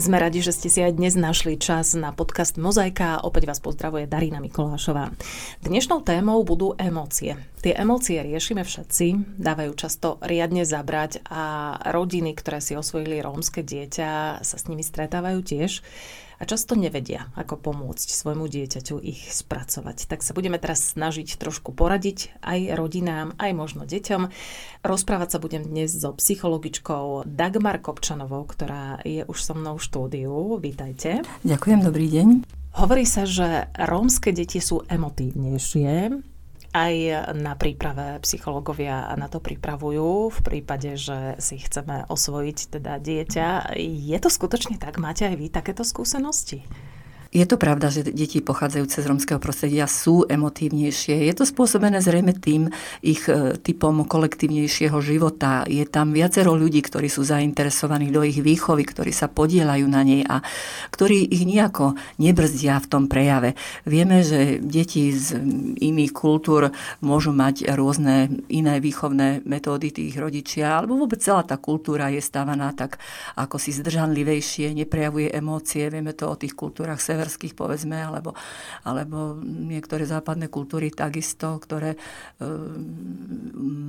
Sme radi, že ste si aj dnes našli čas na podcast Mozaika. Opäť vás pozdravuje Darina Mikolášová. Dnešnou témou budú emócie. Tie emócie riešime všetci, dávajú často riadne zabrať a rodiny, ktoré si osvojili rómske dieťa, sa s nimi stretávajú tiež a často nevedia, ako pomôcť svojmu dieťaťu ich spracovať. Tak sa budeme teraz snažiť trošku poradiť aj rodinám, aj možno deťom. Rozprávať sa budem dnes so psychologičkou Dagmar Kopčanovou, ktorá je už so mnou v štúdiu. Vítajte. Ďakujem, dobrý deň. Hovorí sa, že rómske deti sú emotívnejšie, aj na príprave psychológovia na to pripravujú v prípade, že si chceme osvojiť teda dieťa. Je to skutočne tak? Máte aj vy takéto skúsenosti? Je to pravda, že deti pochádzajúce z romského prostredia sú emotívnejšie. Je to spôsobené zrejme tým ich e, typom kolektívnejšieho života. Je tam viacero ľudí, ktorí sú zainteresovaní do ich výchovy, ktorí sa podielajú na nej a ktorí ich nejako nebrzdia v tom prejave. Vieme, že deti z iných kultúr môžu mať rôzne iné výchovné metódy tých rodičia, alebo vôbec celá tá kultúra je stávaná tak ako si zdržanlivejšie, neprejavuje emócie. Vieme to o tých kultúrach sever severských, povedzme, alebo, alebo niektoré západné kultúry takisto, ktoré e,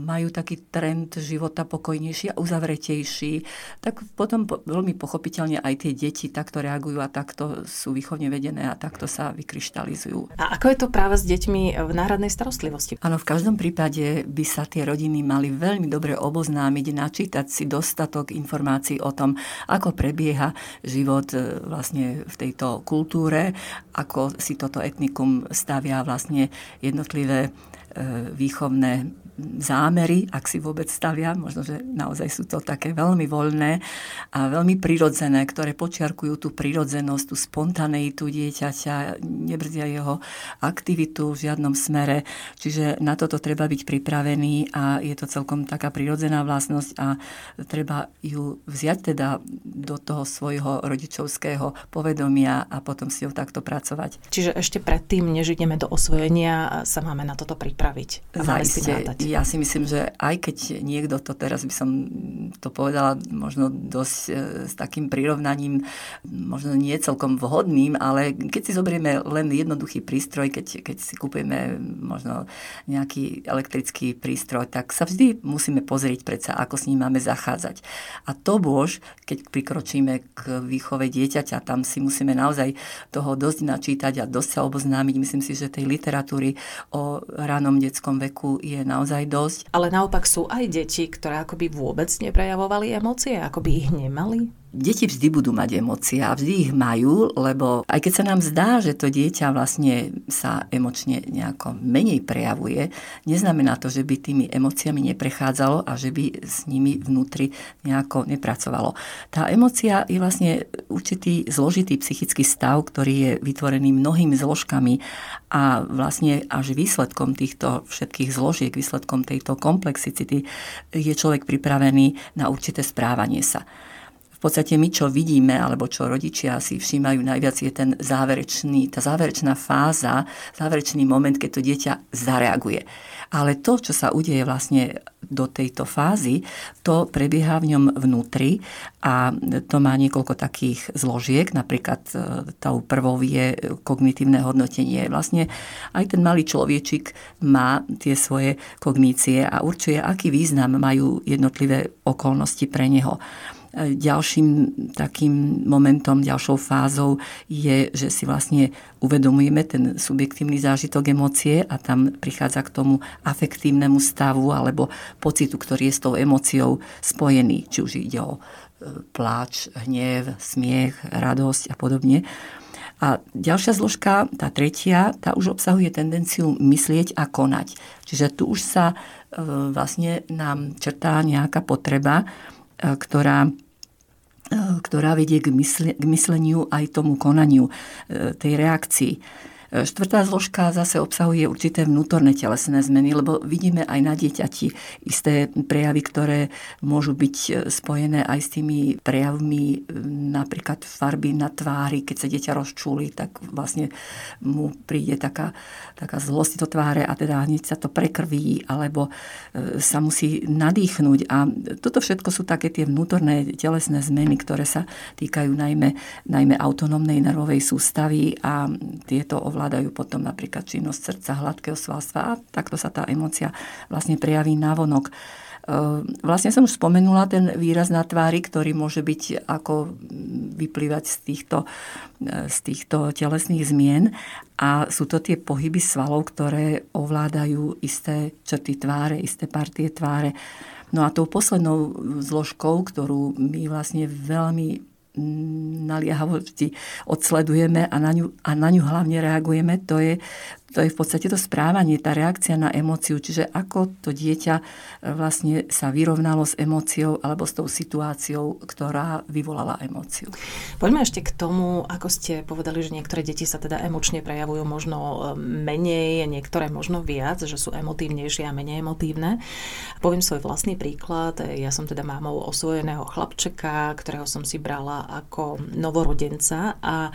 majú taký trend života pokojnejší a uzavretejší, tak potom po, veľmi pochopiteľne aj tie deti takto reagujú a takto sú výchovne vedené a takto sa vykryštalizujú. A ako je to práve s deťmi v náhradnej starostlivosti? Áno, v každom prípade by sa tie rodiny mali veľmi dobre oboznámiť, načítať si dostatok informácií o tom, ako prebieha život e, vlastne v tejto kultúre kultúre, ako si toto etnikum stavia vlastne jednotlivé e, výchovné zámery, ak si vôbec stavia, možno, že naozaj sú to také veľmi voľné a veľmi prirodzené, ktoré počiarkujú tú prirodzenosť, tú spontaneitu dieťaťa, nebrzdia jeho aktivitu v žiadnom smere. Čiže na toto treba byť pripravený a je to celkom taká prirodzená vlastnosť a treba ju vziať teda do toho svojho rodičovského povedomia a potom si ho takto pracovať. Čiže ešte predtým, než ideme do osvojenia, sa máme na toto pripraviť. Zajistie, ja si myslím, že aj keď niekto to teraz by som to povedala možno dosť e, s takým prirovnaním, možno nie celkom vhodným, ale keď si zoberieme len jednoduchý prístroj, keď, keď si kúpime možno nejaký elektrický prístroj, tak sa vždy musíme pozrieť predsa, ako s ním máme zachádzať. A to bož, keď prikročíme k výchove dieťaťa, tam si musíme naozaj toho dosť načítať a dosť sa oboznámiť. Myslím si, že tej literatúry o ranom detskom veku je naozaj naozaj dosť. Ale naopak sú aj deti, ktoré akoby vôbec neprejavovali emócie, akoby ich nemali? Deti vždy budú mať emócie a vždy ich majú, lebo aj keď sa nám zdá, že to dieťa vlastne sa emočne nejako menej prejavuje, neznamená to, že by tými emóciami neprechádzalo a že by s nimi vnútri nejako nepracovalo. Tá emócia je vlastne určitý zložitý psychický stav, ktorý je vytvorený mnohými zložkami a vlastne až výsledkom týchto všetkých zložiek, výsledkom tejto komplexicity je človek pripravený na určité správanie sa podstate my, čo vidíme, alebo čo rodičia si všímajú najviac, je ten záverečný, tá záverečná fáza, záverečný moment, keď to dieťa zareaguje. Ale to, čo sa udeje vlastne do tejto fázy, to prebieha v ňom vnútri a to má niekoľko takých zložiek. Napríklad e, tou prvou je kognitívne hodnotenie. Vlastne aj ten malý človečik má tie svoje kognície a určuje, aký význam majú jednotlivé okolnosti pre neho. Ďalším takým momentom, ďalšou fázou je, že si vlastne uvedomujeme ten subjektívny zážitok emócie a tam prichádza k tomu afektívnemu stavu alebo pocitu, ktorý je s tou emóciou spojený. Či už ide o e, pláč, hnev, smiech, radosť a podobne. A ďalšia zložka, tá tretia, tá už obsahuje tendenciu myslieť a konať. Čiže tu už sa e, vlastne nám črtá nejaká potreba, E, ktorá e, ktorá vedie k, mysle, k mysleniu aj tomu konaniu, e, tej reakcii. Štvrtá zložka zase obsahuje určité vnútorné telesné zmeny, lebo vidíme aj na dieťati isté prejavy, ktoré môžu byť spojené aj s tými prejavmi napríklad farby na tvári. Keď sa dieťa rozčúli, tak vlastne mu príde taká, taká zlosť do tváre a teda hneď sa to prekrví alebo e, sa musí nadýchnuť. A toto všetko sú také tie vnútorné telesné zmeny, ktoré sa týkajú najmä, najmä autonómnej nervovej sústavy a tieto ovládajú potom napríklad činnosť srdca, hladkého svalstva a takto sa tá emocia vlastne prejaví navonok. Ehm, vlastne som už spomenula ten výraz na tvári, ktorý môže byť ako vyplývať z týchto, e, z týchto telesných zmien a sú to tie pohyby svalov, ktoré ovládajú isté črty tváre, isté partie tváre. No a tou poslednou zložkou, ktorú my vlastne veľmi naliehavosti odsledujeme a na, ňu, a na ňu hlavne reagujeme, to je to je v podstate to správanie, tá reakcia na emóciu, čiže ako to dieťa e, vlastne sa vyrovnalo s emóciou alebo s tou situáciou, ktorá vyvolala emóciu. Poďme ešte k tomu, ako ste povedali, že niektoré deti sa teda emočne prejavujú možno e, menej, niektoré možno viac, že sú emotívnejšie a menej emotívne. Poviem svoj vlastný príklad. Ja som teda mámou osvojeného chlapčeka, ktorého som si brala ako novorodenca a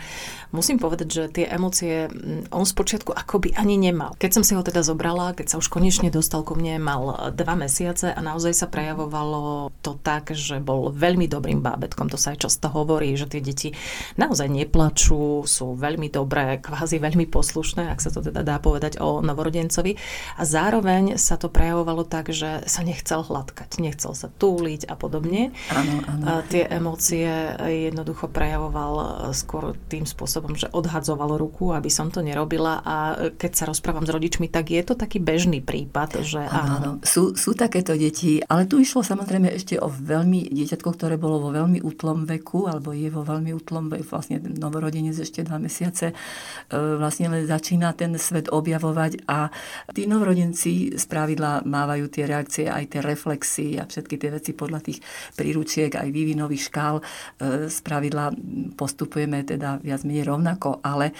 musím povedať, že tie emócie, on spočiatku akoby by ani nemal. Keď som si ho teda zobrala, keď sa už konečne dostal ku mne, mal dva mesiace a naozaj sa prejavovalo to tak, že bol veľmi dobrým bábetkom. To sa aj často hovorí, že tie deti naozaj neplačú, sú veľmi dobré, kvázi veľmi poslušné, ak sa to teda dá povedať o novorodencovi. A zároveň sa to prejavovalo tak, že sa nechcel hladkať, nechcel sa túliť a podobne. Áno, áno. A tie emócie jednoducho prejavoval skôr tým spôsobom, že odhadzoval ruku, aby som to nerobila a keď sa rozprávam s rodičmi, tak je to taký bežný prípad, že áno. áno. Sú, sú takéto deti, ale tu išlo samozrejme ešte o veľmi dieťatko, ktoré bolo vo veľmi útlom veku, alebo je vo veľmi útlom veku, vlastne novorodenec ešte dva mesiace, e, vlastne len začína ten svet objavovať a tí novorodenci z pravidla mávajú tie reakcie, aj tie reflexy a všetky tie veci podľa tých príručiek, aj vývinových škál. Z e, pravidla postupujeme teda viac menej rovnako, ale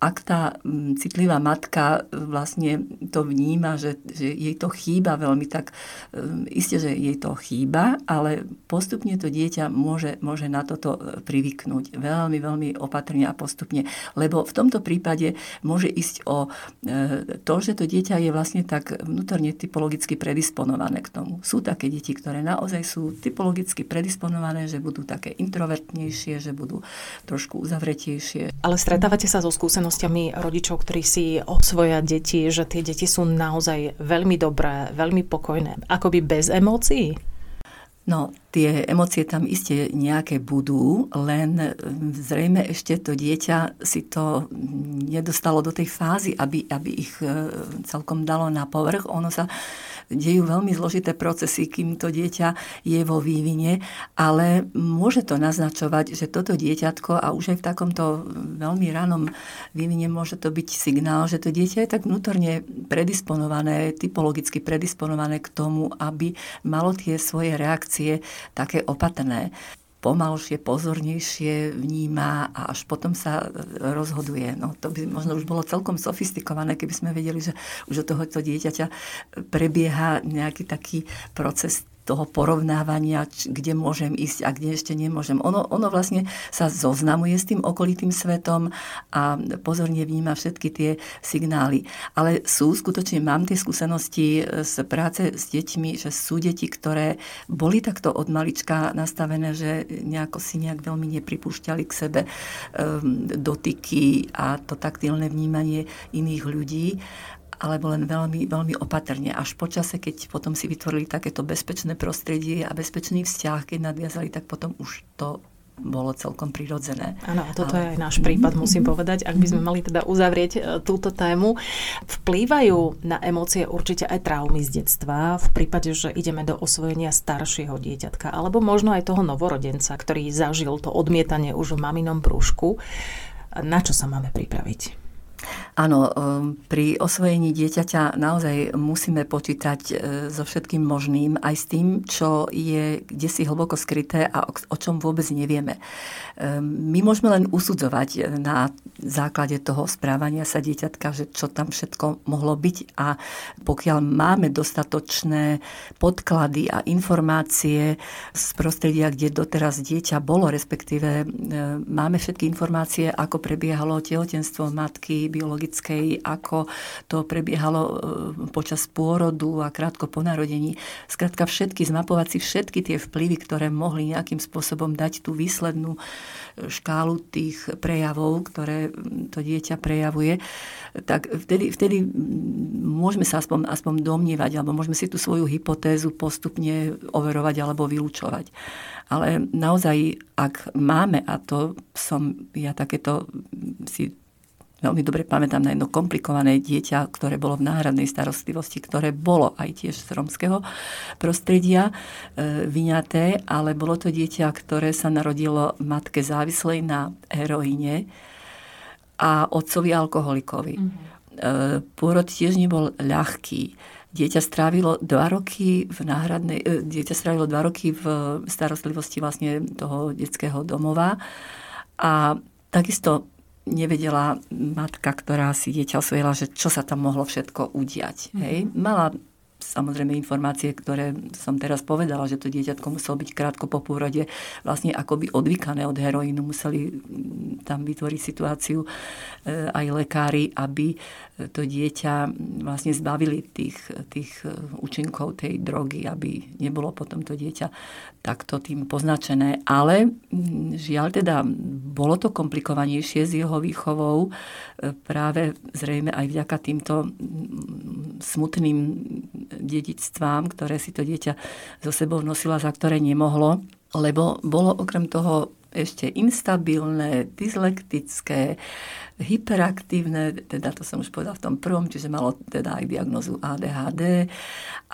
ak tá mm, citlivá matka e, vlastne to vníma, že, že jej to chýba veľmi, tak um, isté, že jej to chýba, ale postupne to dieťa môže, môže na toto e, privyknúť veľmi, veľmi opatrne a postupne. Lebo v tomto prípade môže ísť o e, to, že to dieťa je vlastne tak vnútorne typologicky predisponované k tomu. Sú také deti, ktoré naozaj sú typologicky predisponované, že budú také introvertnejšie, že budú trošku uzavretejšie. Ale stretávate sa so skúsenosťou skúsenostiami rodičov, ktorí si osvoja deti, že tie deti sú naozaj veľmi dobré, veľmi pokojné, akoby bez emócií? No, tie emócie tam iste nejaké budú, len zrejme ešte to dieťa si to nedostalo do tej fázy, aby, aby ich e, celkom dalo na povrch. Ono sa dejú veľmi zložité procesy, kým to dieťa je vo vývine, ale môže to naznačovať, že toto dieťatko a už aj v takomto veľmi ranom vývine môže to byť signál, že to dieťa je tak vnútorne predisponované, typologicky predisponované k tomu, aby malo tie svoje reakcie také opatrné pomalšie, pozornejšie vníma a až potom sa rozhoduje. No, to by možno už bolo celkom sofistikované, keby sme vedeli, že už od tohoto dieťaťa prebieha nejaký taký proces toho porovnávania, kde môžem ísť a kde ešte nemôžem. Ono, ono vlastne sa zoznamuje s tým okolitým svetom a pozorne vníma všetky tie signály. Ale sú, skutočne mám tie skúsenosti z práce s deťmi, že sú deti, ktoré boli takto od malička nastavené, že nejako si nejak veľmi nepripúšťali k sebe um, dotyky a to taktilné vnímanie iných ľudí alebo len veľmi, veľmi opatrne. Až počase, keď potom si vytvorili takéto bezpečné prostredie a bezpečný vzťah, keď nadviazali, tak potom už to bolo celkom prirodzené. Áno, a toto Ale... je aj náš prípad, musím povedať. Ak by sme mali teda uzavrieť e, túto tému, vplývajú na emócie určite aj traumy z detstva v prípade, že ideme do osvojenia staršieho dieťatka, alebo možno aj toho novorodenca, ktorý zažil to odmietanie už v maminom brúšku. Na čo sa máme pripraviť? Áno, um, pri osvojení dieťaťa naozaj musíme počítať e, so všetkým možným, aj s tým, čo je kde si hlboko skryté a o čom vôbec nevieme. Ehm, my môžeme len usudzovať na základe toho správania sa dieťatka, že čo tam všetko mohlo byť a pokiaľ máme dostatočné podklady a informácie z prostredia, kde doteraz dieťa bolo, respektíve e, máme všetky informácie, ako prebiehalo tehotenstvo matky biologickej, ako to prebiehalo e, počas pôrodu a krátko po narodení. Skrátka všetky, zmapovať si všetky tie vplyvy, ktoré mohli nejakým spôsobom dať tú výslednú škálu tých prejavov, ktoré to dieťa prejavuje, tak vtedy, vtedy môžeme sa aspoň, aspoň domnievať, alebo môžeme si tú svoju hypotézu postupne overovať alebo vylúčovať. Ale naozaj, ak máme, a to som ja takéto si veľmi dobre pamätám na jedno komplikované dieťa, ktoré bolo v náhradnej starostlivosti, ktoré bolo aj tiež z romského prostredia e, vyňaté, ale bolo to dieťa, ktoré sa narodilo matke závislej na heroíne a otcovi alkoholikovi. Mm-hmm. E, pôrod tiež nebol ľahký. Dieťa strávilo dva roky v náhradnej, e, dieťa strávilo dva roky v starostlivosti vlastne toho detského domova a takisto nevedela matka, ktorá si dieťa osvojila, že čo sa tam mohlo všetko udiať. Mm-hmm. Hej. Mala samozrejme informácie, ktoré som teraz povedala, že to dieťatko muselo byť krátko po pôrode vlastne akoby odvykané od heroínu. Museli mm, tam vytvoriť situáciu e, aj lekári, aby to dieťa vlastne zbavili tých, tých e, účinkov tej drogy, aby nebolo potom to dieťa takto tým poznačené. Ale mm, žiaľ teda, bolo to komplikovanejšie s jeho výchovou práve zrejme aj vďaka týmto mm, smutným dedičstvám, ktoré si to dieťa so sebou nosila, za ktoré nemohlo, lebo bolo okrem toho ešte instabilné, dyslektické, hyperaktívne, teda to som už povedala v tom prvom, čiže malo teda aj diagnozu ADHD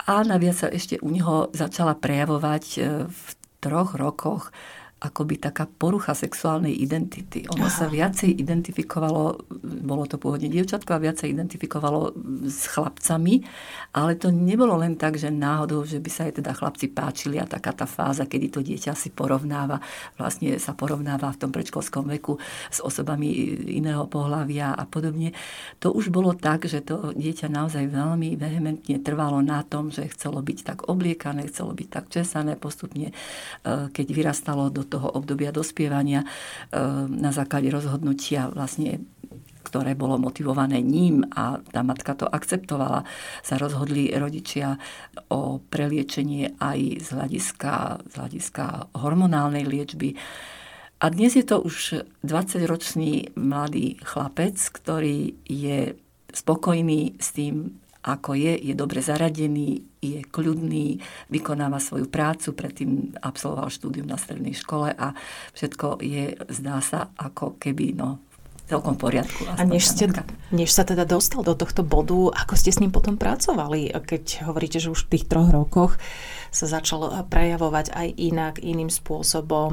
a naviac sa ešte u neho začala prejavovať e, v troch rokoch akoby taká porucha sexuálnej identity. Ono sa viacej identifikovalo, bolo to pôvodne dievčatko a viacej identifikovalo s chlapcami, ale to nebolo len tak, že náhodou, že by sa aj teda chlapci páčili a taká tá fáza, kedy to dieťa si porovnáva, vlastne sa porovnáva v tom predškolskom veku s osobami iného pohľavia a podobne. To už bolo tak, že to dieťa naozaj veľmi vehementne trvalo na tom, že chcelo byť tak obliekané, chcelo byť tak česané postupne, eh, keď vyrastalo do toho obdobia dospievania e, na základe rozhodnutia vlastne ktoré bolo motivované ním a tá matka to akceptovala, sa rozhodli rodičia o preliečenie aj z hľadiska, z hľadiska hormonálnej liečby. A dnes je to už 20-ročný mladý chlapec, ktorý je spokojný s tým, ako je, je dobre zaradený, je kľudný, vykonáva svoju prácu, predtým absolvoval štúdium na strednej škole a všetko je, zdá sa, ako keby no, celkom v poriadku. A než, ste, než sa teda dostal do tohto bodu, ako ste s ním potom pracovali? Keď hovoríte, že už v tých troch rokoch sa začal prejavovať aj inak, iným spôsobom,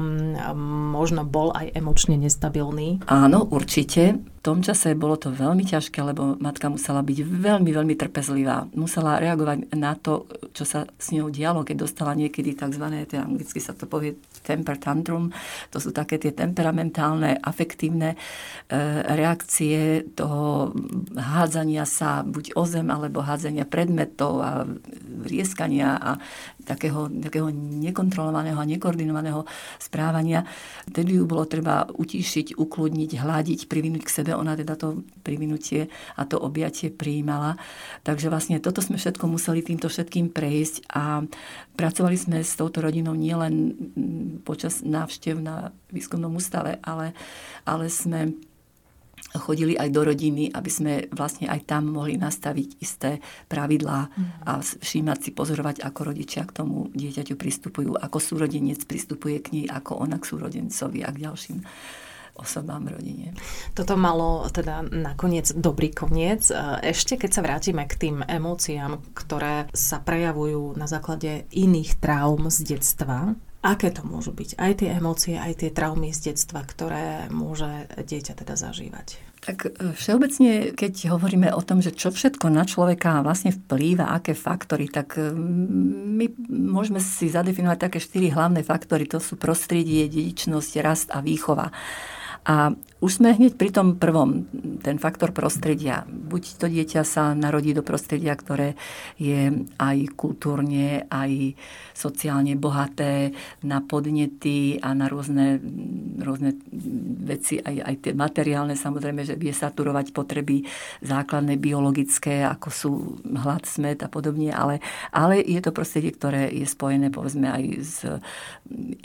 možno bol aj emočne nestabilný? Áno, určite tom čase bolo to veľmi ťažké, lebo matka musela byť veľmi, veľmi trpezlivá. Musela reagovať na to, čo sa s ňou dialo, keď dostala niekedy tzv. anglicky sa to povie temper tantrum. To sú také tie temperamentálne, afektívne e, reakcie toho hádzania sa buď o zem, alebo hádzania predmetov a rieskania a takého, takého nekontrolovaného a nekoordinovaného správania. Tedy ju bolo treba utíšiť, ukludniť, hľadiť, privinúť k sebe. Ona teda to privinutie a to objatie prijímala. Takže vlastne toto sme všetko museli týmto všetkým prejsť a pracovali sme s touto rodinou nielen počas návštev na výskumnom ústave, ale, ale sme chodili aj do rodiny, aby sme vlastne aj tam mohli nastaviť isté pravidlá a mhm. všímať si, pozorovať, ako rodičia k tomu dieťaťu pristupujú, ako súrodenec pristupuje k nej, ako ona k súrodencovi a k ďalším osobám v rodine. Toto malo teda nakoniec dobrý koniec. Ešte keď sa vrátime k tým emóciám, ktoré sa prejavujú na základe iných traum z detstva, Aké to môžu byť? Aj tie emócie, aj tie traumy z detstva, ktoré môže dieťa teda zažívať? Tak e, všeobecne, keď hovoríme o tom, že čo všetko na človeka vlastne vplýva, aké faktory, tak e, my môžeme si zadefinovať také štyri hlavné faktory. To sú prostredie, dedičnosť, rast a výchova. A už sme hneď pri tom prvom, ten faktor prostredia. Buď to dieťa sa narodí do prostredia, ktoré je aj kultúrne, aj sociálne bohaté na podnety a na rôzne, rôzne veci, aj, aj tie materiálne, samozrejme, že vie saturovať potreby základné, biologické, ako sú hlad, smet a podobne, ale, ale je to prostredie, ktoré je spojené povedzme aj s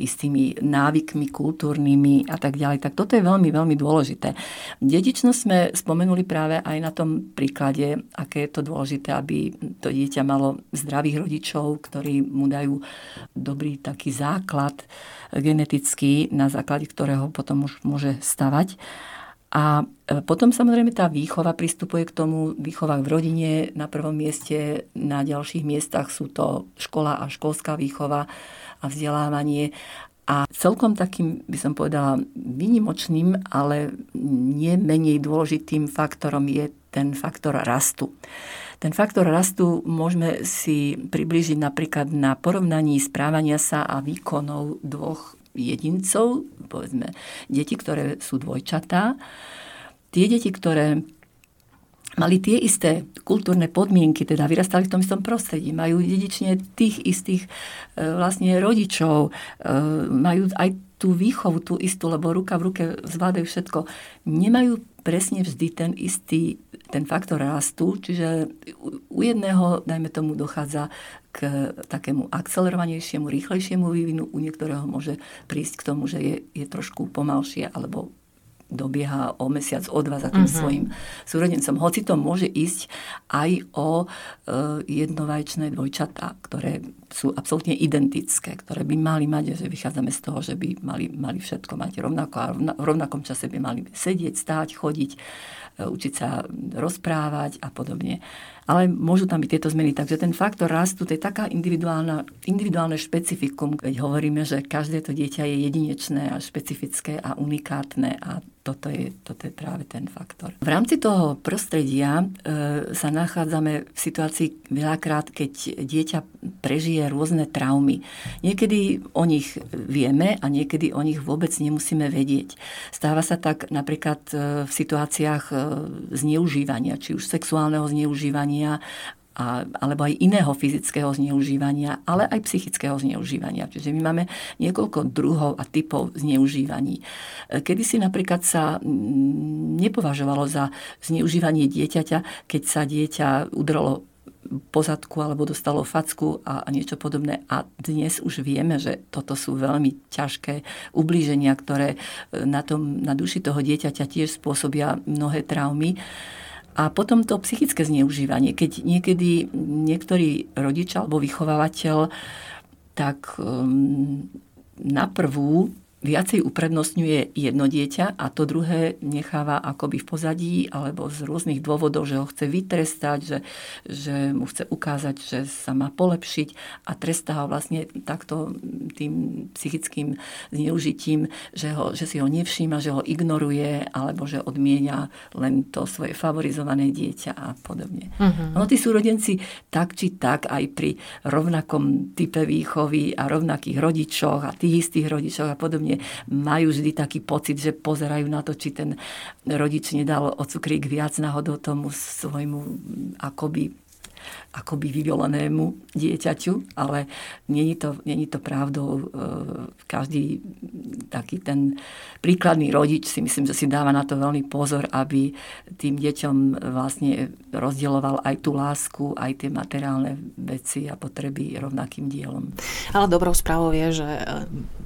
istými návykmi kultúrnymi a tak ďalej. Tak toto je veľmi, veľmi dôležité dôležité. Dedičnosť sme spomenuli práve aj na tom príklade, aké je to dôležité, aby to dieťa malo zdravých rodičov, ktorí mu dajú dobrý taký základ genetický, na základe ktorého potom už môže stavať. A e, potom samozrejme tá výchova pristupuje k tomu, výchova v rodine na prvom mieste, na ďalších miestach sú to škola a školská výchova a vzdelávanie. A celkom takým, by som povedala, výnimočným, ale nie menej dôležitým faktorom je ten faktor rastu. Ten faktor rastu môžeme si približiť napríklad na porovnaní správania sa a výkonov dvoch jedincov, povedzme deti, ktoré sú dvojčatá. Tie deti, ktoré mali tie isté kultúrne podmienky, teda vyrastali v tom istom prostredí, majú dedične tých istých e, vlastne rodičov, e, majú aj tú výchovu, tú istú, lebo ruka v ruke zvládajú všetko. Nemajú presne vždy ten istý ten faktor rastu, čiže u jedného, dajme tomu, dochádza k takému akcelerovanejšiemu, rýchlejšiemu vývinu, u niektorého môže prísť k tomu, že je, je trošku pomalšie alebo dobieha o mesiac, o dva za tým uh-huh. svojim súrodencom. Hoci to môže ísť aj o e, jednovajčné dvojčatá, ktoré sú absolútne identické, ktoré by mali mať, že vychádzame z toho, že by mali, mali všetko mať rovnako a v rovnakom čase by mali sedieť, stáť, chodiť, e, učiť sa rozprávať a podobne ale môžu tam byť tieto zmeny. Takže ten faktor rastu, to je taká individuálna, individuálne špecifikum, keď hovoríme, že každé to dieťa je jedinečné a špecifické a unikátne a toto je, toto je práve ten faktor. V rámci toho prostredia e, sa nachádzame v situácii veľakrát, keď dieťa prežije rôzne traumy. Niekedy o nich vieme a niekedy o nich vôbec nemusíme vedieť. Stáva sa tak napríklad e, v situáciách e, zneužívania, či už sexuálneho zneužívania, zneužívania a, alebo aj iného fyzického zneužívania, ale aj psychického zneužívania. Čiže my máme niekoľko druhov a typov zneužívaní. Kedy si napríklad sa mm, nepovažovalo za zneužívanie dieťaťa, keď sa dieťa udrolo pozadku alebo dostalo facku a, a niečo podobné. A dnes už vieme, že toto sú veľmi ťažké ublíženia, ktoré e, na, tom, na duši toho dieťaťa tiež spôsobia mnohé traumy. A potom to psychické zneužívanie, keď niekedy niektorý rodič alebo vychovávateľ tak um, na prvú viacej uprednostňuje jedno dieťa a to druhé necháva akoby v pozadí alebo z rôznych dôvodov, že ho chce vytrestať, že, že mu chce ukázať, že sa má polepšiť a trestá ho vlastne takto tým psychickým zneužitím, že, ho, že si ho nevšíma, že ho ignoruje alebo že odmienia len to svoje favorizované dieťa a podobne. Uh-huh. No tí súrodenci tak či tak aj pri rovnakom type výchovy a rovnakých rodičoch a tých istých rodičoch a podobne vlastne majú vždy taký pocit, že pozerajú na to, či ten rodič nedal o cukrík viac náhodou tomu svojmu akoby akoby vyvolenému dieťaťu, ale není to, není to pravdou. E, každý taký ten príkladný rodič si myslím, že si dáva na to veľmi pozor, aby tým deťom vlastne rozdieloval aj tú lásku, aj tie materiálne veci a potreby rovnakým dielom. Ale dobrou správou je, že e,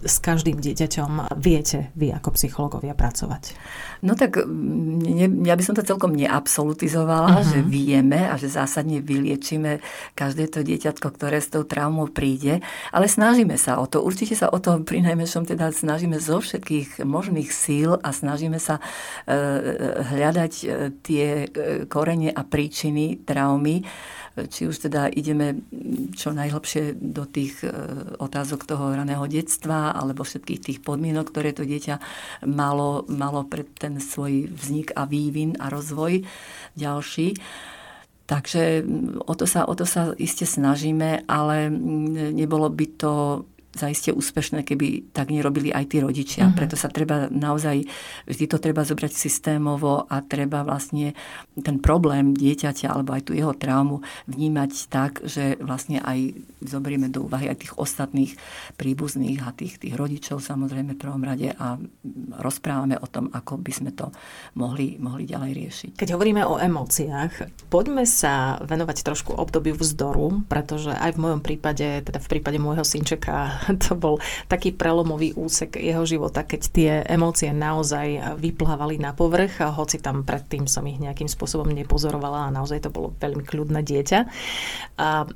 s každým dieťaťom viete vy ako psychológovia pracovať. No tak ne, ja by som to celkom neabsolutizovala, uh-huh. že vieme a že zásadne vylie liečíme každé to dieťatko, ktoré s tou traumou príde, ale snažíme sa o to. Určite sa o to pri najmenšom teda snažíme zo všetkých možných síl a snažíme sa e, hľadať e, tie e, korene a príčiny traumy, či už teda ideme čo najhlbšie do tých otázok toho raného detstva alebo všetkých tých podmienok, ktoré to dieťa malo, malo pre ten svoj vznik a vývin a rozvoj ďalší. Takže o to sa, o to sa iste snažíme, ale nebolo by to zaiste úspešné, keby tak nerobili aj tí rodičia. Uh-huh. Preto sa treba naozaj, vždy to treba zobrať systémovo a treba vlastne ten problém dieťaťa alebo aj tú jeho traumu vnímať tak, že vlastne aj zoberieme do úvahy aj tých ostatných príbuzných a tých, tých rodičov samozrejme v prvom rade a rozprávame o tom, ako by sme to mohli, mohli ďalej riešiť. Keď hovoríme o emóciách, poďme sa venovať trošku obdobiu vzdoru, pretože aj v mojom prípade, teda v prípade môjho synčeka to bol taký prelomový úsek jeho života, keď tie emócie naozaj vyplávali na povrch, hoci tam predtým som ich nejakým spôsobom nepozorovala a naozaj to bolo veľmi kľudné dieťa. A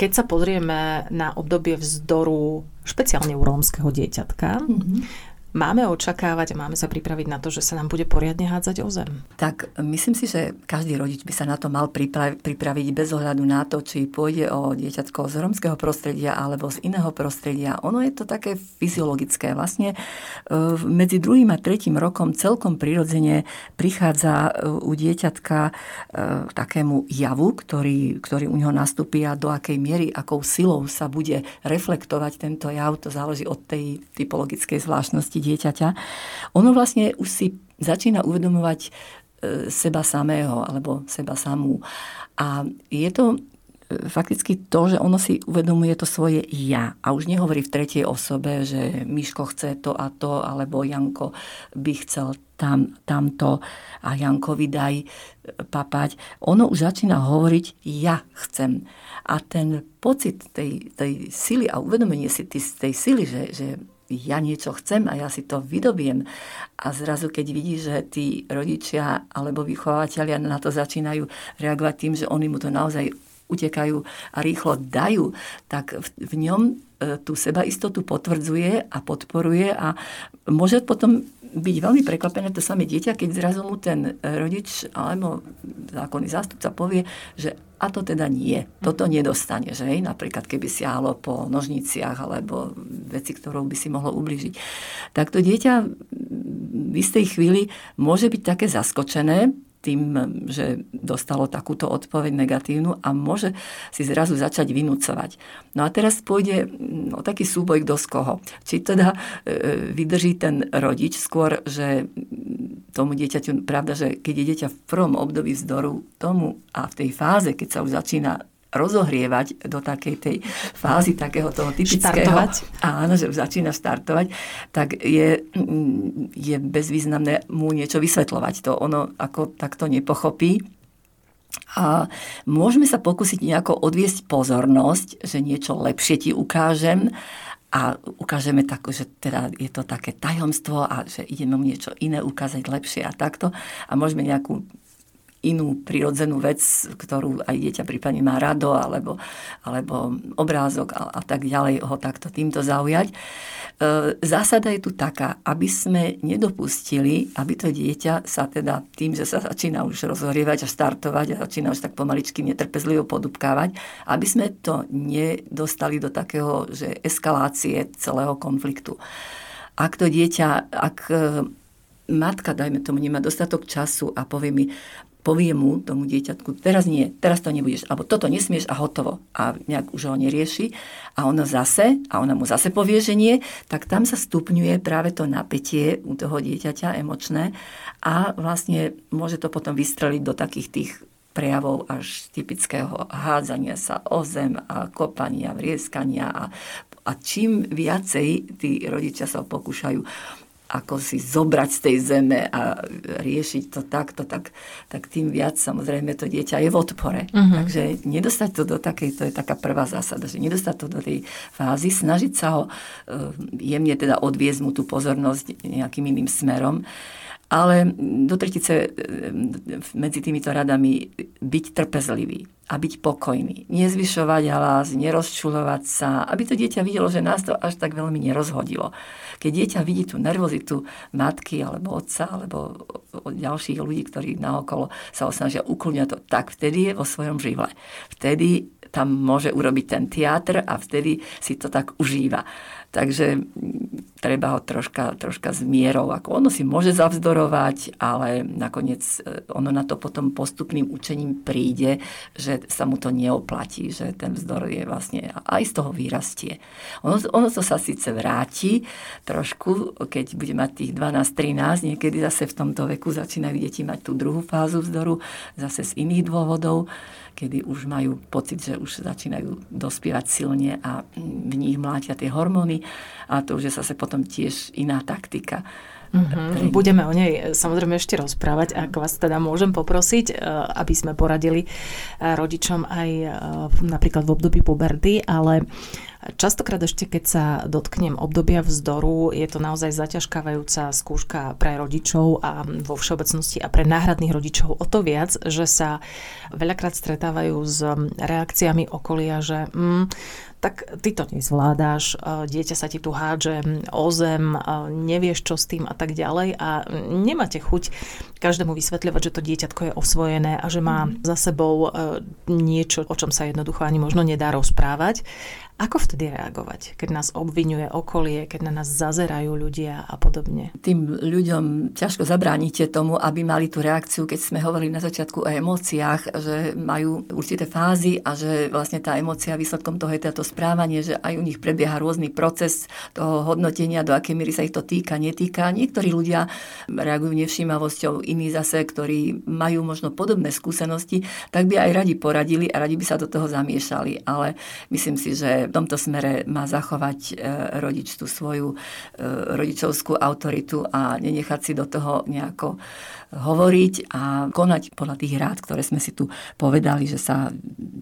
keď sa pozrieme na obdobie vzdoru, špeciálne u rómskeho dieťatka, mm-hmm máme očakávať a máme sa pripraviť na to, že sa nám bude poriadne hádzať o zem? Tak myslím si, že každý rodič by sa na to mal pripraviť bez ohľadu na to, či pôjde o dieťatko z romského prostredia alebo z iného prostredia. Ono je to také fyziologické. Vlastne e, medzi druhým a tretím rokom celkom prirodzene prichádza e, u dieťatka e, takému javu, ktorý, ktorý u neho nastúpi a do akej miery, akou silou sa bude reflektovať tento jav, to záleží od tej typologickej zvláštnosti dieťaťa, ono vlastne už si začína uvedomovať e, seba samého alebo seba samú. A je to e, fakticky to, že ono si uvedomuje to svoje ja a už nehovorí v tretej osobe, že Miško chce to a to, alebo Janko by chcel tam, tamto a Jankovi daj e, papať. Ono už začína hovoriť ja chcem. A ten pocit tej, tej sily a uvedomenie si tej, tej sily, že, že ja niečo chcem a ja si to vydobiem. A zrazu, keď vidí, že tí rodičia alebo vychovateľia na to začínajú reagovať tým, že oni mu to naozaj utekajú a rýchlo dajú, tak v, v ňom e, tú sebaistotu potvrdzuje a podporuje a môže potom byť veľmi prekvapené to samé dieťa, keď zrazu mu ten rodič alebo zákonný zástupca povie, že a to teda nie. Toto nedostane, že? Napríklad keby siahlo po nožniciach alebo veci, ktorou by si mohlo ubližiť. Tak to dieťa v istej chvíli môže byť také zaskočené, tým, že dostalo takúto odpoveď negatívnu a môže si zrazu začať vynúcovať. No a teraz pôjde no, taký súboj kto z koho. Či teda e, vydrží ten rodič skôr, že tomu dieťaťu, pravda, že keď je dieťa v prvom období vzdoru tomu a v tej fáze, keď sa už začína rozohrievať do takej tej fázy takého toho typického... Štartovať. Áno, že už začína štartovať, tak je, je bezvýznamné mu niečo vysvetľovať. To ono ako takto nepochopí. A môžeme sa pokúsiť nejako odviesť pozornosť, že niečo lepšie ti ukážem a ukážeme tak, že teda je to také tajomstvo a že ideme mu niečo iné ukázať lepšie a takto. A môžeme nejakú inú prirodzenú vec, ktorú aj dieťa prípadne má rado, alebo, alebo obrázok a, a tak ďalej ho takto týmto zaujať. E, zásada je tu taká, aby sme nedopustili, aby to dieťa sa teda tým, že sa začína už rozhorievať a štartovať a začína už tak pomaličky netrpezlivo podupkávať, aby sme to nedostali do takého, že eskalácie celého konfliktu. Ak to dieťa, ak e, matka, dajme tomu, nemá dostatok času a povie mi, povie mu, tomu dieťatku, teraz nie, teraz to nebudeš, alebo toto nesmieš a hotovo. A nejak už ho nerieši. A ono zase, a ona mu zase povie, že nie, tak tam sa stupňuje práve to napätie u toho dieťaťa emočné a vlastne môže to potom vystreliť do takých tých prejavov až typického hádzania sa o zem a kopania, vrieskania a, a čím viacej tí rodičia sa pokúšajú ako si zobrať z tej zeme a riešiť to takto, tak, tak tým viac samozrejme to dieťa je v odpore. Uh-huh. Takže nedostať to do takej, to je taká prvá zásada, že nedostať to do tej fázy, snažiť sa ho eh, jemne teda odviezť mu tú pozornosť nejakým iným smerom Ale do tretice medzi týmito radami byť trpezlivý a byť pokojný. Nezvyšovať hlas, nerozčulovať sa, aby to dieťa videlo, že nás to až tak veľmi nerozhodilo. Keď dieťa vidí tú nervozitu matky alebo otca alebo od ďalších ľudí, ktorí naokolo sa osnažia uklňať to, tak vtedy je vo svojom živle. Vtedy tam môže urobiť ten teatr a vtedy si to tak užíva. Takže treba ho troška, troška zmierou. Ako ono si môže zavzdorovať, ale nakoniec e, ono na to potom postupným učením príde, že sa mu to neoplatí, že ten vzdor je vlastne aj z toho vyrastie. Ono, ono to sa síce vráti trošku, keď bude mať tých 12-13, niekedy zase v tomto veku začínajú deti mať tú druhú fázu vzdoru, zase z iných dôvodov kedy už majú pocit, že už začínajú dospievať silne a v nich mlátia tie hormóny a to už je zase potom tiež iná taktika. Mm-hmm. Budeme o nej samozrejme ešte rozprávať, ak vás teda môžem poprosiť, e, aby sme poradili e, rodičom aj e, napríklad v období puberty, ale Častokrát ešte, keď sa dotknem obdobia vzdoru, je to naozaj zaťažkávajúca skúška pre rodičov a vo všeobecnosti a pre náhradných rodičov o to viac, že sa veľakrát stretávajú s reakciami okolia, že mm, tak ty to nezvládáš, dieťa sa ti tu hádže o zem, nevieš čo s tým a tak ďalej. A nemáte chuť každému vysvetľovať, že to dieťatko je osvojené a že má mhm. za sebou e, niečo, o čom sa jednoducho ani možno nedá rozprávať. Ako vtedy reagovať, keď nás obvinuje okolie, keď na nás zazerajú ľudia a podobne? Tým ľuďom ťažko zabránite tomu, aby mali tú reakciu, keď sme hovorili na začiatku o emóciách, že majú určité fázy a že vlastne tá emócia výsledkom toho je táto správanie, že aj u nich prebieha rôzny proces toho hodnotenia, do akej miery sa ich to týka, netýka. Niektorí ľudia reagujú nevšímavosťou, iní zase, ktorí majú možno podobné skúsenosti, tak by aj radi poradili a radi by sa do toho zamiešali. Ale myslím si, že v tomto smere má zachovať e, rodič tú svoju e, rodičovskú autoritu a nenechať si do toho nejako hovoriť a konať podľa tých rád, ktoré sme si tu povedali, že sa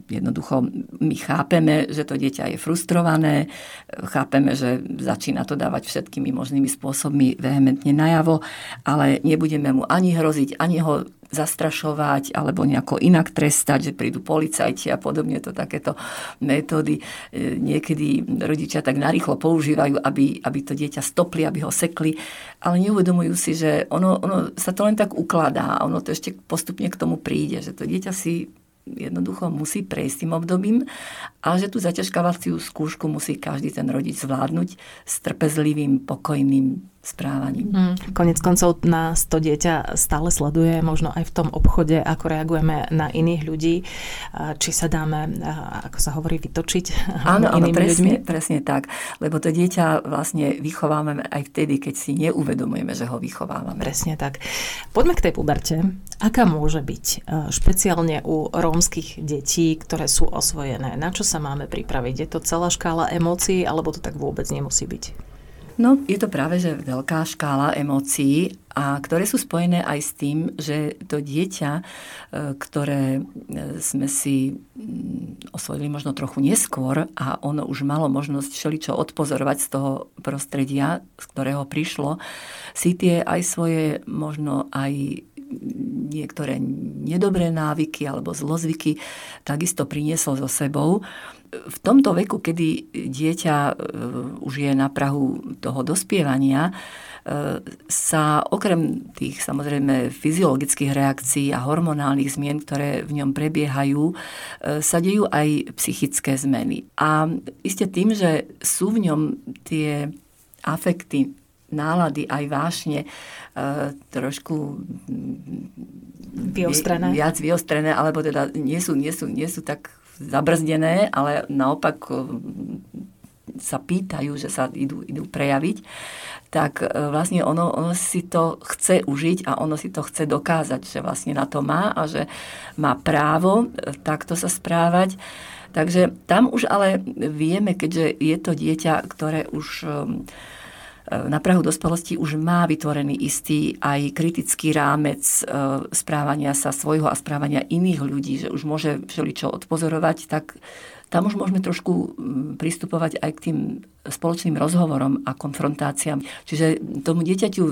jednoducho my chápeme, že to dieťa je frustrované, chápeme, že začína to dávať všetkými možnými spôsobmi vehementne najavo, ale nebudeme mu ani hroziť, ani ho zastrašovať alebo nejako inak trestať, že prídu policajti a podobne to takéto metódy e, niekedy rodičia tak narýchlo používajú, aby, aby to dieťa stopli, aby ho sekli, ale neuvedomujú si, že ono, ono sa to len tak ukladá a ono to ešte postupne k tomu príde, že to dieťa si jednoducho musí prejsť tým obdobím a že tú zaťažkávaciu skúšku musí každý ten rodič zvládnuť s trpezlivým, pokojným správaním. Mm, konec koncov nás to dieťa stále sleduje, možno aj v tom obchode, ako reagujeme na iných ľudí, či sa dáme, ako sa hovorí, vytočiť áno, inými áno, presne, ľuďmi. presne tak, lebo to dieťa vlastne vychovávame aj vtedy, keď si neuvedomujeme, že ho vychovávame. Presne tak. Poďme k tej puberte. Aká môže byť e, špeciálne u rómskych detí, ktoré sú osvojené? Na čo sa máme pripraviť? Je to celá škála emócií, alebo to tak vôbec nemusí byť? No, je to práve, že veľká škála emócií, a ktoré sú spojené aj s tým, že to dieťa, e, ktoré e, sme si mm, osvojili možno trochu neskôr a ono už malo možnosť všeličo odpozorovať z toho prostredia, z ktorého prišlo, si tie aj svoje možno aj niektoré nedobré návyky alebo zlozvyky takisto priniesol so sebou v tomto veku, kedy dieťa e, už je na Prahu toho dospievania, e, sa okrem tých samozrejme fyziologických reakcií a hormonálnych zmien, ktoré v ňom prebiehajú, e, sa dejú aj psychické zmeny. A iste tým, že sú v ňom tie afekty, nálady, aj vášne trošku vyostrené. viac vyostrené, alebo teda nie sú, nie sú, nie sú tak zabrzdené, ale naopak e, sa pýtajú, že sa idú, idú prejaviť, tak e, vlastne ono, ono si to chce užiť a ono si to chce dokázať, že vlastne na to má a že má právo e, takto sa správať. Takže tam už ale vieme, keďže je to dieťa, ktoré už na Prahu dospelosti už má vytvorený istý aj kritický rámec e, správania sa svojho a správania iných ľudí, že už môže všeličo odpozorovať, tak tam už môžeme trošku mm, pristupovať aj k tým spoločným rozhovorom a konfrontáciám. Čiže tomu dieťaťu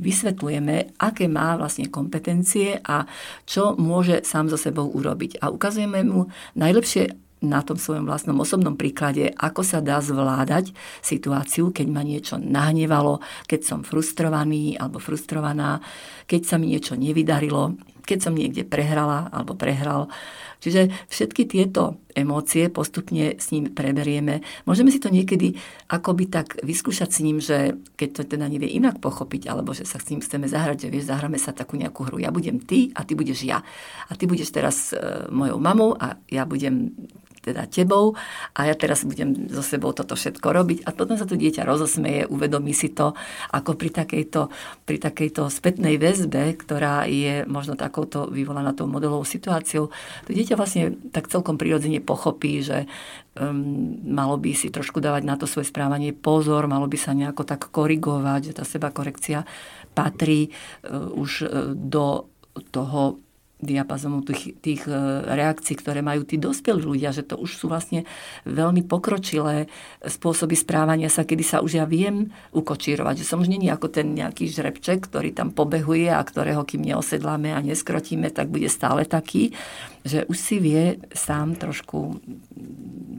vysvetlujeme, aké má vlastne kompetencie a čo môže sám so sebou urobiť. A ukazujeme mu najlepšie na tom svojom vlastnom osobnom príklade, ako sa dá zvládať situáciu, keď ma niečo nahnevalo, keď som frustrovaný alebo frustrovaná, keď sa mi niečo nevydarilo, keď som niekde prehrala alebo prehral. Čiže všetky tieto emócie postupne s ním preberieme. Môžeme si to niekedy akoby tak vyskúšať s ním, že keď to teda nevie inak pochopiť, alebo že sa s ním chceme zahrať, že vieš, zahráme sa takú nejakú hru. Ja budem ty a ty budeš ja. A ty budeš teraz e, mojou mamou a ja budem teda tebou a ja teraz budem so sebou toto všetko robiť. A potom sa to dieťa rozosmeje, uvedomí si to, ako pri takejto, pri takejto spätnej väzbe, ktorá je možno takouto vyvolaná tou modelovou situáciou. To dieťa vlastne tak celkom prirodzene pochopí, že um, malo by si trošku dávať na to svoje správanie pozor, malo by sa nejako tak korigovať, že tá seba korekcia patrí uh, už uh, do toho diapazonu tých, tých e, reakcií, ktoré majú tí dospelí ľudia, že to už sú vlastne veľmi pokročilé spôsoby správania sa, kedy sa už ja viem ukočírovať, že som už není ako ten nejaký žrebček, ktorý tam pobehuje a ktorého kým neosedláme a neskrotíme, tak bude stále taký, že už si vie sám trošku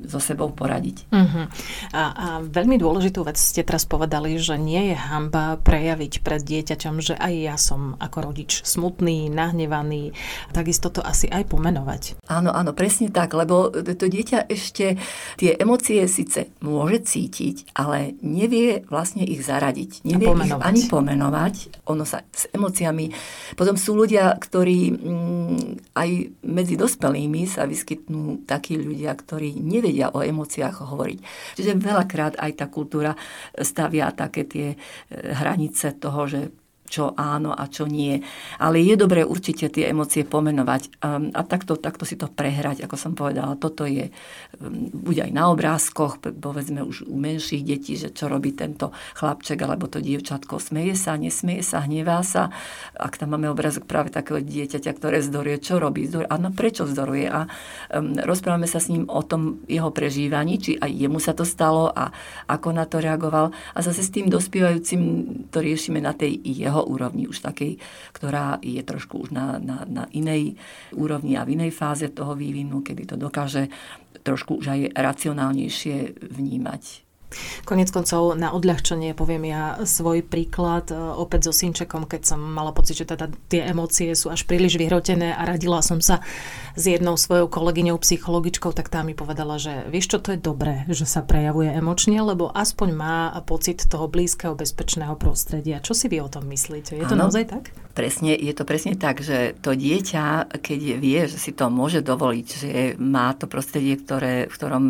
so sebou poradiť. Uh-huh. A, a veľmi dôležitú vec ste teraz povedali, že nie je hamba prejaviť pred dieťaťom, že aj ja som ako rodič smutný, nahnevaný, takisto to asi aj pomenovať. Áno, áno, presne tak, lebo to dieťa ešte tie emócie síce môže cítiť, ale nevie vlastne ich zaradiť. Nevie ich ani pomenovať. Ono sa s emóciami... Potom sú ľudia, ktorí mm, aj medzi dospelými sa vyskytnú takí ľudia, ktorí nevedia o emóciách hovoriť. Čiže veľakrát aj tá kultúra stavia také tie eh, hranice toho, že čo áno a čo nie. Ale je dobré určite tie emócie pomenovať um, a takto, takto si to prehrať, ako som povedala. Toto je um, buď aj na obrázkoch, povedzme už u menších detí, že čo robí tento chlapček alebo to dievčatko. Smeje sa, nesmeje sa, hnevá sa. Ak tam máme obrázok práve takého dieťaťa, ktoré zdoruje, čo robí? Zdoruje. Áno, prečo zdoruje? A um, rozprávame sa s ním o tom jeho prežívaní, či aj jemu sa to stalo a ako na to reagoval. A zase s tým dospievajúcim to riešime na tej jeho jeho úrovni, už takej, ktorá je trošku už na, na, na inej úrovni a v inej fáze toho vývinu, kedy to dokáže trošku už aj racionálnejšie vnímať. Konec koncov na odľahčenie poviem ja svoj príklad e, opäť so synčekom, keď som mala pocit, že teda tie emócie sú až príliš vyhrotené a radila som sa s jednou svojou kolegyňou psychologičkou, tak tá mi povedala, že vieš čo, to je dobré, že sa prejavuje emočne, lebo aspoň má pocit toho blízkeho, bezpečného prostredia. Čo si vy o tom myslíte? Je to ano, naozaj tak? Presne, je to presne tak, že to dieťa, keď vie, že si to môže dovoliť, že má to prostredie, ktoré, v ktorom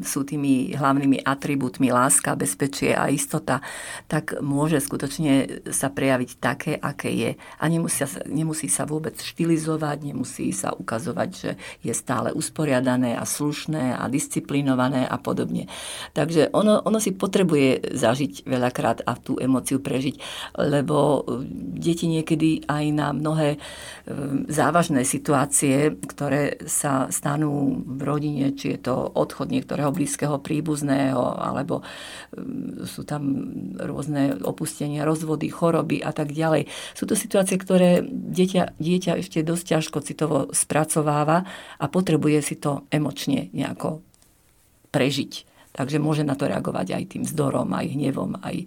sú tými hlavnými atribútmi láska, bezpečie a istota, tak môže skutočne sa prejaviť také, aké je. A nemusí, nemusí sa vôbec štilizovať, nemusí sa ukazovať, že je stále usporiadané a slušné a disciplinované a podobne. Takže ono, ono si potrebuje zažiť veľakrát a tú emociu prežiť, lebo deti niekedy aj na mnohé závažné situácie, ktoré sa stanú v rodine, či je to odchod niektorého blízkeho príbuzného, alebo sú tam rôzne opustenia, rozvody, choroby a tak ďalej. Sú to situácie, ktoré dieťa, dieťa ešte dosť ťažko citovo spracováva a potrebuje si to emočne nejako prežiť. Takže môže na to reagovať aj tým zdorom, aj hnevom, aj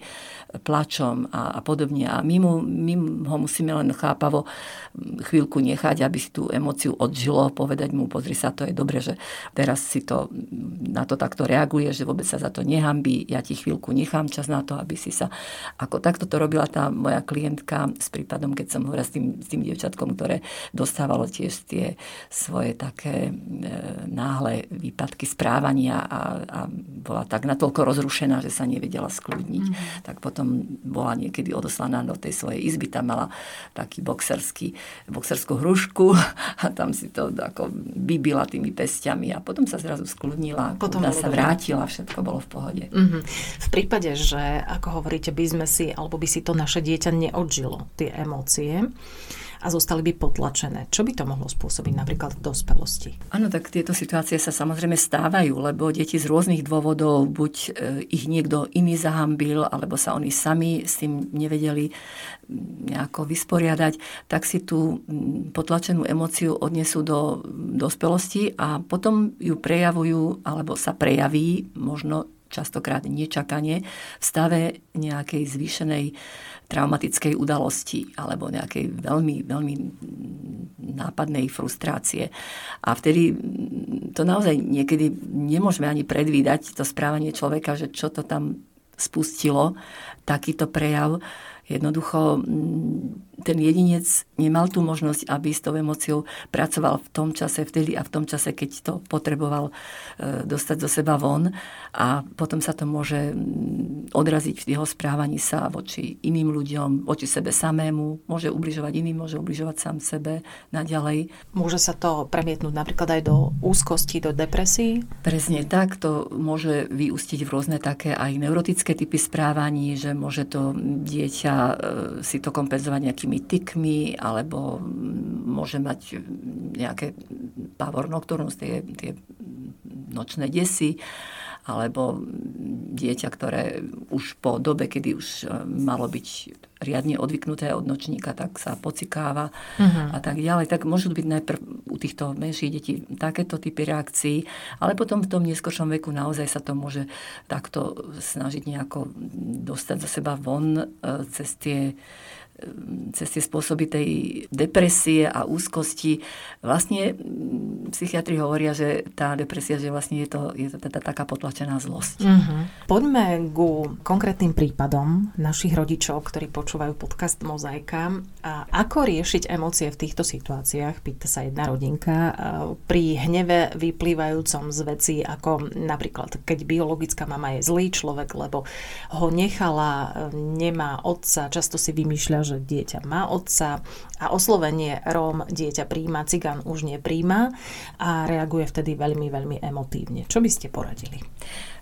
plačom a, a podobne. A my, mu, my ho musíme len chápavo chvíľku nechať, aby si tú emociu odžilo, povedať mu, pozri sa, to je dobre, že teraz si to na to takto reaguje, že vôbec sa za to nehambí, ja ti chvíľku nechám čas na to, aby si sa... Ako takto to robila tá moja klientka s prípadom, keď som hovorila s tým, s tým dievčatkom, ktoré dostávalo tiež tie svoje také e, náhle výpadky správania a, a bola tak natoľko rozrušená, že sa nevedela skľudniť. Mm-hmm. Tak potom potom bola niekedy odoslaná do tej svojej izby, tam mala taký boxerský, boxerskú hrušku a tam si to ako vybila tými pestiami a potom sa zrazu skludnila, potom sa vrátila, všetko bolo v pohode. Mm-hmm. V prípade, že ako hovoríte, by sme si, alebo by si to naše dieťa neodžilo, tie emócie, a zostali by potlačené. Čo by to mohlo spôsobiť napríklad v dospelosti? Áno, tak tieto situácie sa samozrejme stávajú, lebo deti z rôznych dôvodov, buď e, ich niekto iný zahambil, alebo sa oni sami s tým nevedeli nejako vysporiadať, tak si tú potlačenú emóciu odnesú do dospelosti a potom ju prejavujú, alebo sa prejaví možno častokrát nečakanie v stave nejakej zvýšenej traumatickej udalosti alebo nejakej veľmi, veľmi nápadnej frustrácie. A vtedy to naozaj niekedy nemôžeme ani predvídať, to správanie človeka, že čo to tam spustilo, takýto prejav Jednoducho ten jedinec nemal tú možnosť, aby s tou emóciou pracoval v tom čase, vtedy a v tom čase, keď to potreboval e, dostať zo seba von a potom sa to môže mm, odraziť v jeho správaní sa voči iným ľuďom, voči sebe samému, môže ubližovať iným, môže ubližovať sám sebe naďalej. Môže sa to premietnúť napríklad aj do úzkosti, do depresí? Presne tak, to môže vyústiť v rôzne také aj neurotické typy správaní, že môže to dieťa E, si to kompenzovať nejakými tykmi, alebo môže mať nejaké pavor nocturnus, tie, tie nočné desy, alebo dieťa, ktoré už po dobe, kedy už e, malo byť riadne odvyknuté od nočníka, tak sa pocikáva uh-huh. a tak ďalej. Tak môžu byť najprv u týchto menších detí takéto typy reakcií, ale potom v tom neskôršom veku naozaj sa to môže takto snažiť nejako dostať za seba von e, cez tie cez tie spôsoby tej depresie a úzkosti. Vlastne psychiatri hovoria, že tá depresia, že vlastne je to, je to teda taká potlačená zlosť. Uh-huh. Poďme ku konkrétnym prípadom našich rodičov, ktorí počúvajú podcast Mozaika. A ako riešiť emócie v týchto situáciách, pýta sa jedna rodinka, pri hneve vyplývajúcom z veci, ako napríklad, keď biologická mama je zlý človek, lebo ho nechala, nemá otca, často si vymýšľa, že dieťa má otca a oslovenie Róm dieťa príjma, cigán už nepríjma a reaguje vtedy veľmi, veľmi emotívne. Čo by ste poradili?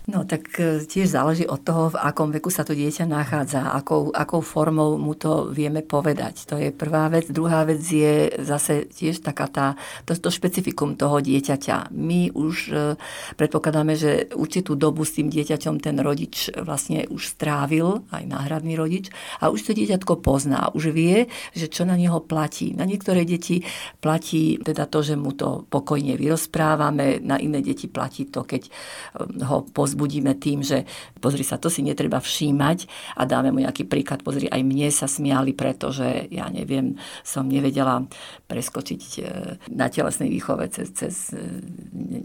No tak e, tiež záleží od toho, v akom veku sa to dieťa nachádza, akou, akou formou mu to vieme povedať. To je prvá vec. Druhá vec je zase tiež taká tá, to, to špecifikum toho dieťaťa. My už e, predpokladáme, že určitú dobu s tým dieťaťom ten rodič vlastne už strávil, aj náhradný rodič, a už to dieťatko pozná, už vie, že čo na neho platí. Na niektoré deti platí teda to, že mu to pokojne vyrozprávame, na iné deti platí to, keď e, ho pozná povzbudíme tým, že pozri sa, to si netreba všímať a dáme mu nejaký príklad. Pozri, aj mne sa smiali, pretože ja neviem, som nevedela preskočiť e, na telesnej výchove cez, cez e,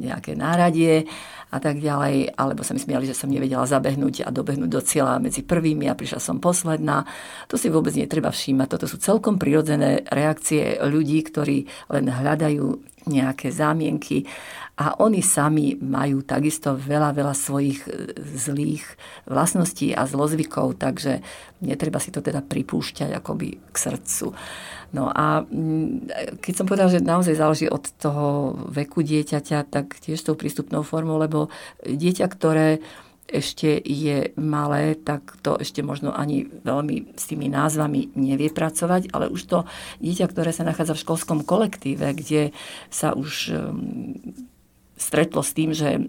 nejaké náradie a tak ďalej, alebo sa mi smiali, že som nevedela zabehnúť a dobehnúť do cieľa medzi prvými a prišla som posledná. To si vôbec netreba všímať. Toto sú celkom prirodzené reakcie ľudí, ktorí len hľadajú nejaké zámienky a oni sami majú takisto veľa, veľa svojich e, zlých vlastností a zlozvykov, takže netreba si to teda pripúšťať akoby k srdcu. No a mm, keď som povedal, že naozaj záleží od toho veku dieťaťa, tak tiež tou prístupnou formou, lebo dieťa, ktoré ešte je malé, tak to ešte možno ani veľmi s tými názvami nevie pracovať, ale už to dieťa, ktoré sa nachádza v školskom kolektíve, kde sa už stretlo s tým, že e,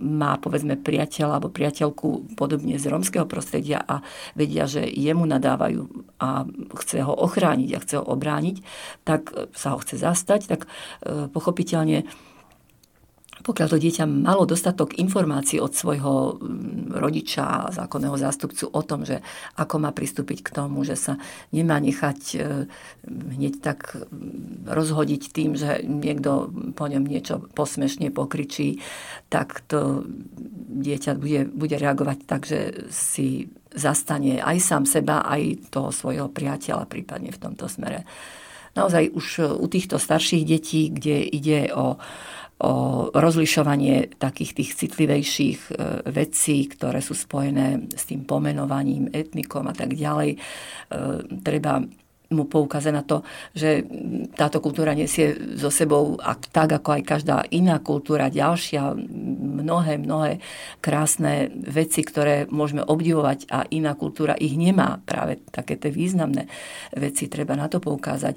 má povedzme priateľa alebo priateľku podobne z rómskeho prostredia a vedia, že jemu nadávajú a chce ho ochrániť a chce ho obrániť, tak sa ho chce zastať, tak e, pochopiteľne pokiaľ to dieťa malo dostatok informácií od svojho mm, rodiča zákonného zástupcu o tom, že ako má pristúpiť k tomu, že sa nemá nechať e, hneď tak mm, rozhodiť tým, že niekto po ňom niečo posmešne pokričí, tak to dieťa bude, bude reagovať tak, že si zastane aj sám seba, aj toho svojho priateľa prípadne v tomto smere. Naozaj už u týchto starších detí, kde ide o o rozlišovanie takých tých citlivejších e, vecí, ktoré sú spojené s tým pomenovaním, etnikom a tak ďalej. E, treba mu poukázať na to, že táto kultúra nesie so sebou, tak ako aj každá iná kultúra, ďalšia, mnohé, mnohé krásne veci, ktoré môžeme obdivovať a iná kultúra ich nemá. Práve také tie významné veci treba na to poukázať.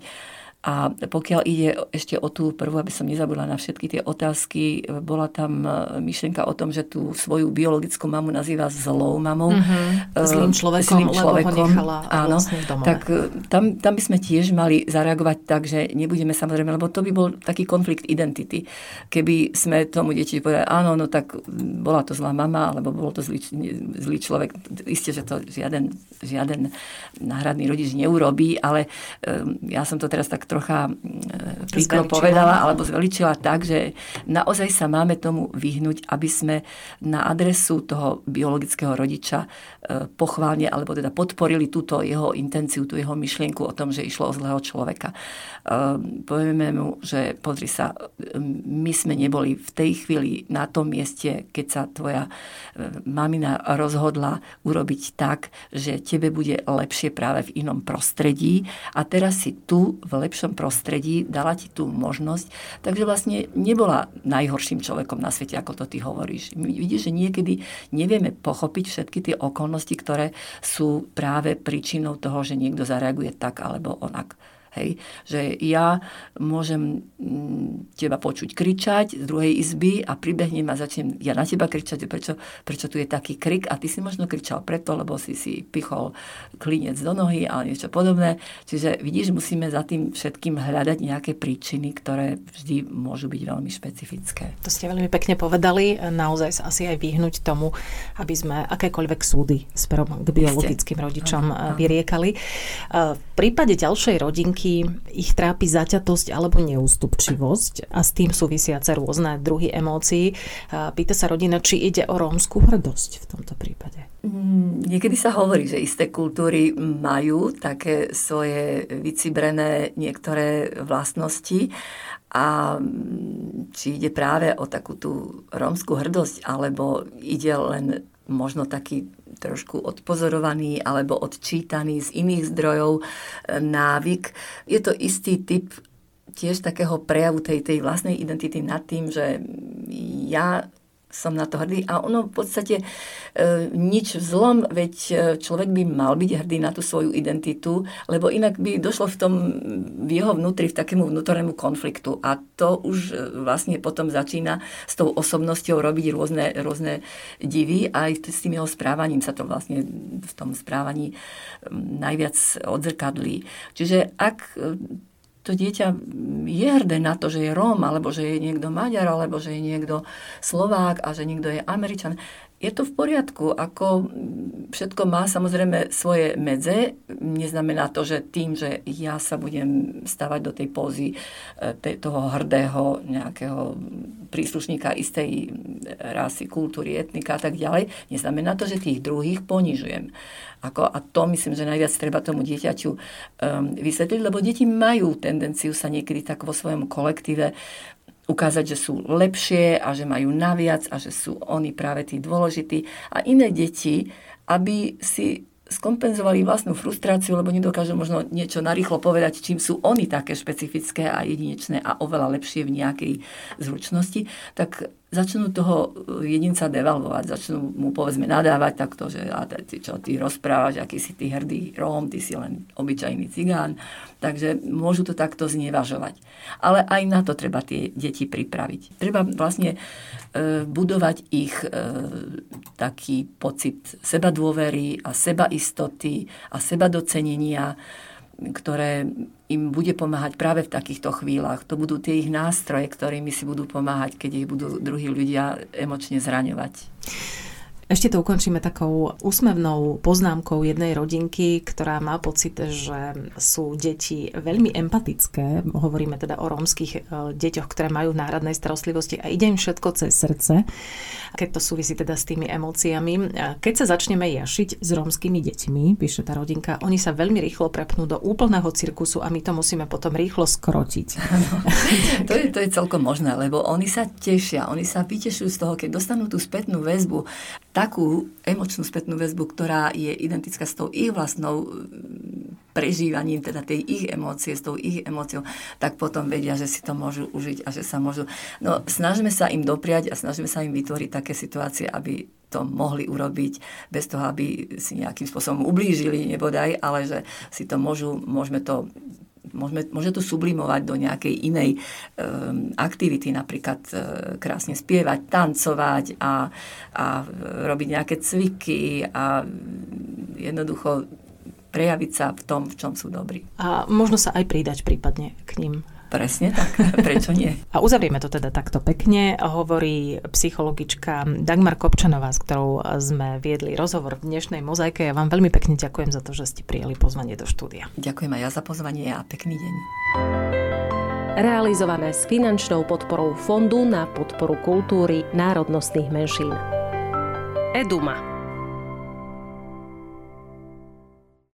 A pokiaľ ide ešte o tú prvú, aby som nezabudla na všetky tie otázky, bola tam e, myšlienka o tom, že tú svoju biologickú mamu nazýva zlou mamou. Mm-hmm. Zlým človekom, zlým človekom. lebo ho nechala áno, vlastne Tak tam, tam by sme tiež mali zareagovať tak, že nebudeme samozrejme, lebo to by bol taký konflikt identity. Keby sme tomu deti povedali, áno, no tak bola to zlá mama, alebo bol to zlý, zlý človek. Isté, že to žiaden, žiaden náhradný rodič neurobí, ale ja som to teraz tak trocha um, povedala, alebo zveličila tak, že naozaj sa máme tomu vyhnúť, aby sme na adresu toho biologického rodiča uh, pochválne, alebo teda podporili túto jeho intenciu, tú jeho myšlienku o tom, že išlo o zlého človeka. Um, povieme mu, že pozri sa, my sme neboli v tej chvíli na tom mieste, keď sa tvoja mamina rozhodla urobiť tak, že tebe bude lepšie práve v inom prostredí a teraz si tu v lepšom prostredí dala ti tú možnosť, takže vlastne nebola najhorším človekom na svete, ako to ty hovoríš. Vidíš, že niekedy nevieme pochopiť všetky tie okolnosti, ktoré sú práve príčinou toho, že niekto zareaguje tak alebo onak. Hej? Že ja môžem mm, teba počuť kričať z druhej izby a pribehnem a začnem ja na teba kričať, prečo, prečo tu je taký krik a ty si možno kričal preto, lebo si si pichol klinec do nohy a niečo podobné. Čiže vidíš, musíme za tým všetkým hľadať nejaké príčiny, ktoré vždy môžu byť veľmi špecifické. To ste veľmi pekne povedali. Naozaj sa asi aj vyhnúť tomu, aby sme akékoľvek súdy smerom k biologickým rodičom aha, vyriekali. V prípade ďalšej rodinky deti ich trápi zaťatosť alebo neústupčivosť a s tým súvisiace rôzne druhy emócií. Pýta sa rodina, či ide o rómskú hrdosť v tomto prípade. Mm, niekedy sa hovorí, že isté kultúry majú také svoje vycibrené niektoré vlastnosti a mm, či ide práve o takú tú rómskú hrdosť, alebo ide len možno taký trošku odpozorovaný alebo odčítaný z iných zdrojov e, návyk. Je to istý typ tiež takého prejavu tej, tej vlastnej identity nad tým, že ja som na to hrdý. A ono v podstate e, nič zlom, veď e, človek by mal byť hrdý na tú svoju identitu, lebo inak by došlo v tom, v jeho vnútri, v takému vnútornému konfliktu. A to už e, vlastne potom začína s tou osobnosťou robiť rôzne, rôzne divy aj s tým jeho správaním sa to vlastne v tom správaní najviac odzrkadlí. Čiže ak to dieťa je hrdé na to, že je Róm, alebo že je niekto Maďar, alebo že je niekto Slovák a že niekto je Američan. Je to v poriadku, ako všetko má samozrejme svoje medze. Neznamená to, že tým, že ja sa budem stavať do tej pózy e, toho hrdého nejakého príslušníka istej rasy, kultúry, etnika a tak ďalej, neznamená to, že tých druhých ponižujem. Ako, a to myslím, že najviac treba tomu dieťaťu um, vysvetliť, lebo deti majú tendenciu sa niekedy tak vo svojom kolektíve ukázať, že sú lepšie a že majú naviac a že sú oni práve tí dôležití. A iné deti, aby si skompenzovali vlastnú frustráciu, lebo nedokážu možno niečo narýchlo povedať, čím sú oni také špecifické a jedinečné a oveľa lepšie v nejakej zručnosti, tak začnú toho jedinca devalvovať, začnú mu povedzme nadávať takto, že a ty, čo ty rozprávaš, aký si ty hrdý Róm, ty si len obyčajný cigán. Takže môžu to takto znevažovať. Ale aj na to treba tie deti pripraviť. Treba vlastne e, budovať ich e, taký pocit seba dôvery a seba istoty a seba docenenia, ktoré im bude pomáhať práve v takýchto chvíľach. To budú tie ich nástroje, ktorými si budú pomáhať, keď ich budú druhí ľudia emočne zraňovať. Ešte to ukončíme takou úsmevnou poznámkou jednej rodinky, ktorá má pocit, že sú deti veľmi empatické. Hovoríme teda o rómskych e, deťoch, ktoré majú v náhradnej starostlivosti a ide im všetko cez srdce, keď to súvisí teda s tými emóciami. Keď sa začneme jašiť s rómskymi deťmi, píše tá rodinka, oni sa veľmi rýchlo prepnú do úplného cirkusu a my to musíme potom rýchlo skrotiť. to, je, to je celkom možné, lebo oni sa tešia, oni sa vytešujú z toho, keď dostanú tú spätnú väzbu takú emočnú spätnú väzbu, ktorá je identická s tou ich vlastnou mm, prežívaním, teda tej ich emócie, s tou ich emóciou, tak potom vedia, že si to môžu užiť a že sa môžu... No, snažíme sa im dopriať a snažíme sa im vytvoriť také situácie, aby to mohli urobiť bez toho, aby si nejakým spôsobom ublížili nebodaj, ale že si to môžu, môžeme to môžeme, môže to sublimovať do nejakej inej um, aktivity, napríklad uh, krásne spievať, tancovať a, a robiť nejaké cviky a jednoducho prejaviť sa v tom, v čom sú dobrí. A možno sa aj pridať prípadne k ním. Presne tak, prečo nie? A uzavrieme to teda takto pekne, hovorí psychologička Dagmar Kopčanová, s ktorou sme viedli rozhovor v dnešnej mozaike. Ja vám veľmi pekne ďakujem za to, že ste prijali pozvanie do štúdia. Ďakujem aj ja za pozvanie a pekný deň. Realizované s finančnou podporou Fondu na podporu kultúry národnostných menšín. Eduma